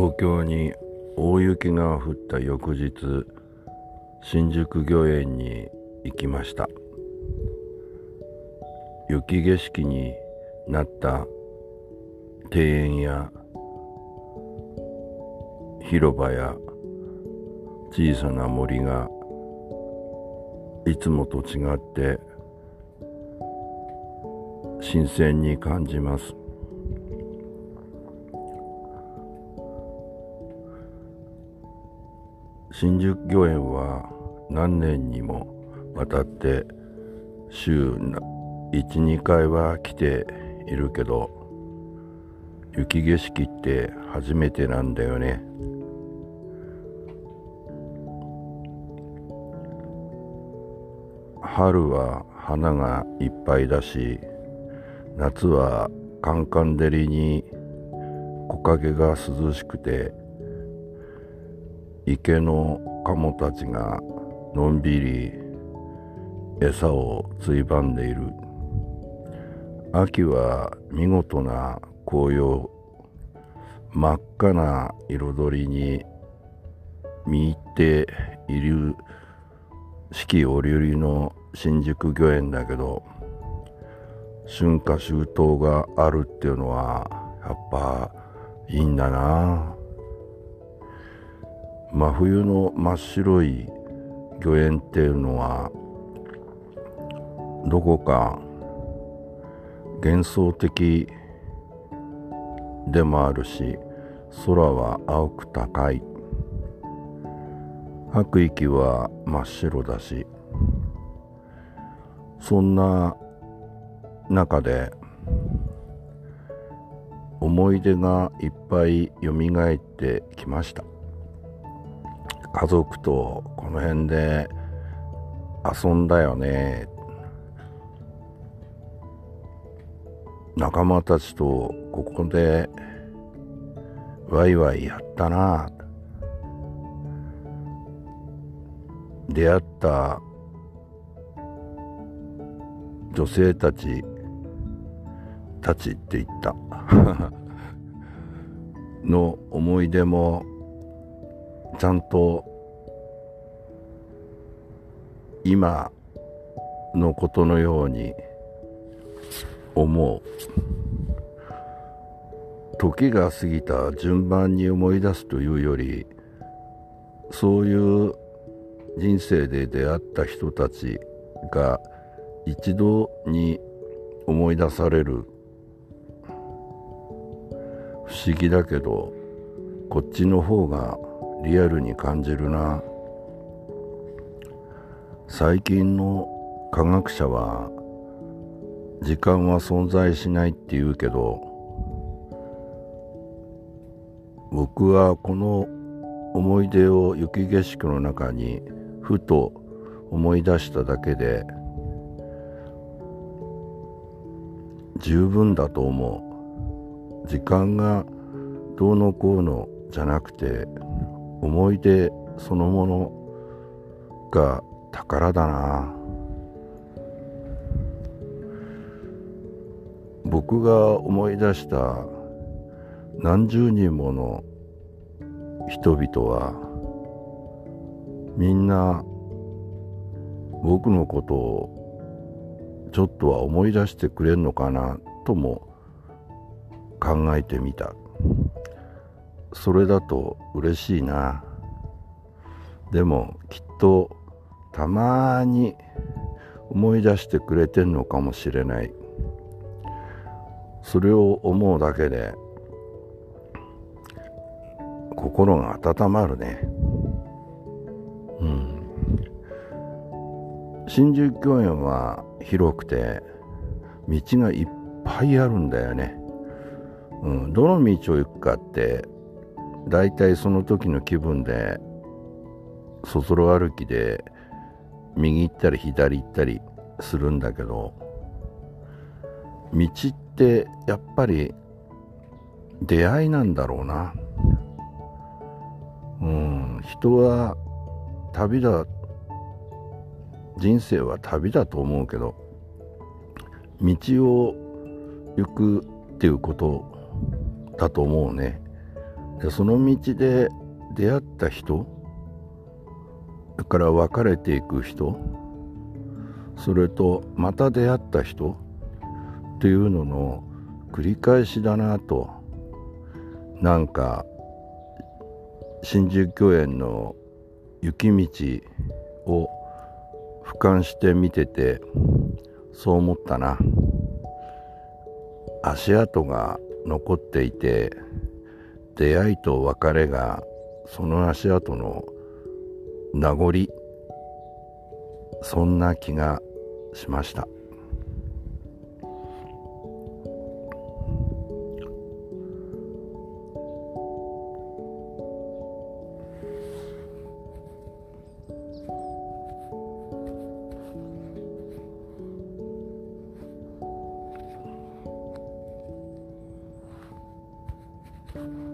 東京に大雪が降った翌日新宿御苑に行きました。雪景色になった庭園や広場や小さな森がいつもと違って新鮮に感じます。新宿御苑は何年にもわたって週12回は来ているけど雪景色って初めてなんだよね。春は花がいっぱいだし夏はカンカン照りに木陰が涼しくて池のカモたちがのんびり餌をついばんでいる。秋は見事な紅葉。真っ赤な彩りに見入っている四季折々の新宿御苑だけど春夏秋冬があるっていうのはやっぱいいんだな。真冬の真っ白い御苑っていうのはどこか幻想的でもあるし空は青く高い。吐く息は真っ白だしそんな中で思い出がいっぱいよみがえってきました。家族とこの辺で遊んだよね。仲間たちとここでワイワイやったな。出会った女性たちたちって言った。の思い出もちゃんと今のことのように思う時が過ぎた順番に思い出すというよりそういう人生で出会った人たちが一度に思い出される。不思議だけどこっちの方がリアルに感じるな。最近の科学者は時間は存在しないって言うけど僕はこの思い出を雪景色の中にふと思い出しただけで十分だと思う。時間がどうのこうのじゃなくて思い出そのものが宝だな。僕が思い出した何十人もの人々はみんな僕のことをちょっとは思い出してくれんのかなとも考えてみた。それだと嬉しいな。でもきっとたまに思い出してくれてんのかもしれない。それを思うだけで心が温まるね。うん。新宿御苑は広くて道がいっぱいあるんだよね、うん、どの道を行くかって大体その時の気分でそそろ歩きで右行ったり左行ったりするんだけど道ってやっぱり出会いなんだろうな。うん人は旅だ人生は旅だと思うけど道を行くっていうことだと思うね。でその道で出会った人から別れていく人それとまた出会った人っていうのの繰り返しだなとなんか新宿御苑の雪道を俯瞰して見ててそう思ったな。足跡が残っていて出会いと別れがその足跡の名残そんな気がしましたうん。